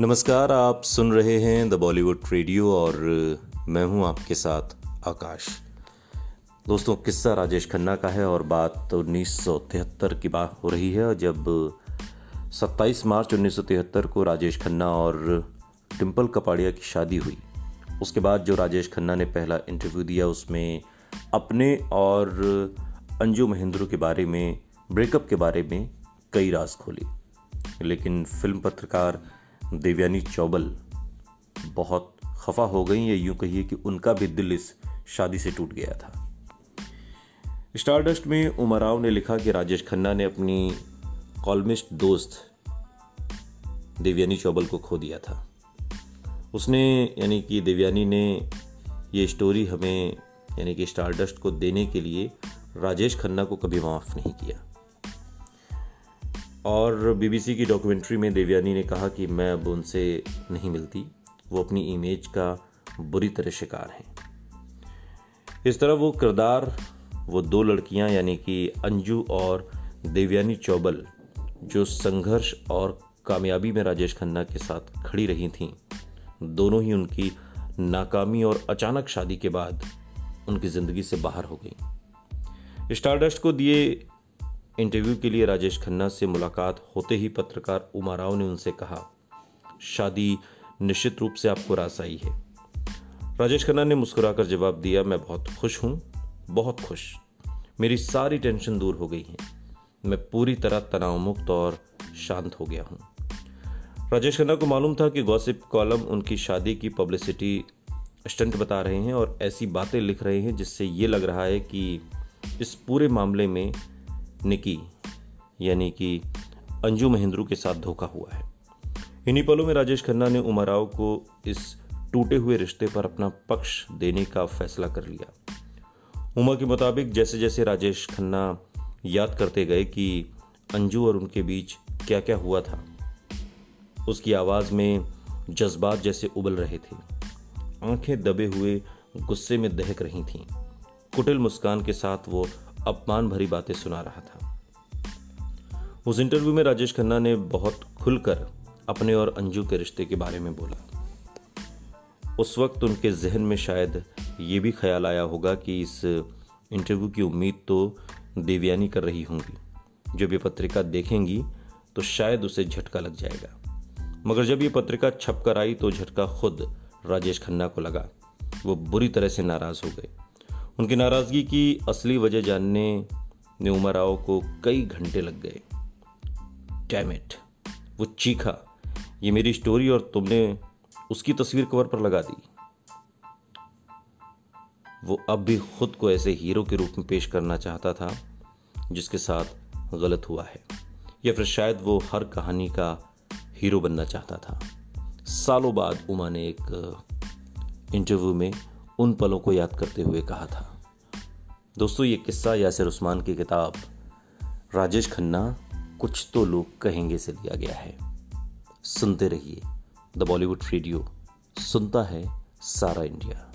नमस्कार, आप सुन रहे हैं द बॉलीवुड रेडियो और मैं हूँ आपके साथ आकाश। दोस्तों, किस्सा राजेश खन्ना का है और बात उन्नीस सौ तिहत्तर की बात हो रही है। जब 27 मार्च 1973 को राजेश खन्ना और टिम्पल कपाड़िया की शादी हुई। उसके बाद जो राजेश खन्ना ने पहला इंटरव्यू दिया, उसमें अपने और अंजू महेंद्र के बारे में, ब्रेकअप के बारे में कई राज खोले। लेकिन फ़िल्म पत्रकार देवयानी चौबल, बहुत खफा हो गई या यूँ कहिए कि उनका भी दिल इस शादी से टूट गया था। स्टारडस्ट में उमराव ने लिखा कि राजेश खन्ना ने अपनी कॉलमिस्ट दोस्त देवयानी चौबल को खो दिया था। उसने, यानी कि देवयानी ने ये स्टोरी हमें, यानी कि स्टारडस्ट को देने के लिए राजेश खन्ना को कभी माफ़ नहीं किया। और बीबीसी की डॉक्यूमेंट्री में देवयानी ने कहा कि मैं अब उनसे नहीं मिलती। वो अपनी इमेज का बुरी तरह शिकार हैं। इस तरह वो किरदार, वो दो लड़कियाँ, यानी कि अंजू और देवयानी चौबल, जो संघर्ष और कामयाबी में राजेश खन्ना के साथ खड़ी रही थीं, दोनों ही उनकी नाकामी और अचानक शादी के बाद उनकी ज़िंदगी से बाहर हो गई। स्टारडस्ट को दिए इंटरव्यू के लिए राजेश खन्ना से मुलाकात होते ही पत्रकार उमा राव ने उनसे कहा, शादी निश्चित रूप से आपको रास आई है। राजेश खन्ना ने मुस्कुराकर जवाब दिया, मैं बहुत खुश हूँ, बहुत खुश। मेरी सारी टेंशन दूर हो गई है। मैं पूरी तरह तनाव मुक्त और शांत हो गया हूँ। राजेश खन्ना को मालूम था कि गॉसिप कॉलम उनकी शादी की पब्लिसिटी स्टंट बता रहे हैं और ऐसी बातें लिख रहे हैं जिससे ये लग रहा है कि इस पूरे मामले में निकी यानी कि अंजू महेंद्रू के साथ धोखा हुआ है। इन्हीं पलों में राजेश खन्ना ने उमराव को इस टूटे हुए रिश्ते पर अपना पक्ष देने का फैसला कर लिया। उमा के मुताबिक जैसे जैसे राजेश खन्ना याद करते गए कि अंजू और उनके बीच क्या क्या हुआ था, उसकी आवाज़ में जज्बात जैसे उबल रहे थे। आँखें दबे हुए गुस्से में दहक रही थीं। कुटिल मुस्कान के साथ वो अपमान भरी बातें सुना रहा था। उस इंटरव्यू में राजेश खन्ना ने बहुत खुलकर अपने और अंजू के रिश्ते के बारे में बोला। उस वक्त उनके जहन में शायद ये भी ख्याल आया होगा कि इस इंटरव्यू की उम्मीद तो देवयानी कर रही होंगी। जब ये पत्रिका देखेंगी तो शायद उसे झटका लग जाएगा। मगर जब ये पत्रिका छप कर आई तो झटका खुद राजेश खन्ना को लगा। वो बुरी तरह से नाराज़ हो गए। उनकी नाराज़गी की असली वजह जानने ने उमराव को कई घंटे लग गए। डैमेट वो चीखा, ये मेरी स्टोरी और तुमने उसकी तस्वीर कवर पर लगा दी। वो अब भी खुद को ऐसे हीरो के रूप में पेश करना चाहता था, जिसके साथ गलत हुआ है, या फिर शायद वो हर कहानी का हीरो बनना चाहता था। सालों बाद उमा ने एक इंटरव्यू में उन पलों को याद करते हुए कहा था। दोस्तों, ये किस्सा यासिर उस्मान की किताब, राजेश खन्ना, कुछ तो लोग कहेंगे से लिया गया है। सुनते रहिए द बॉलीवुड रेडियो, सुनता है सारा इंडिया।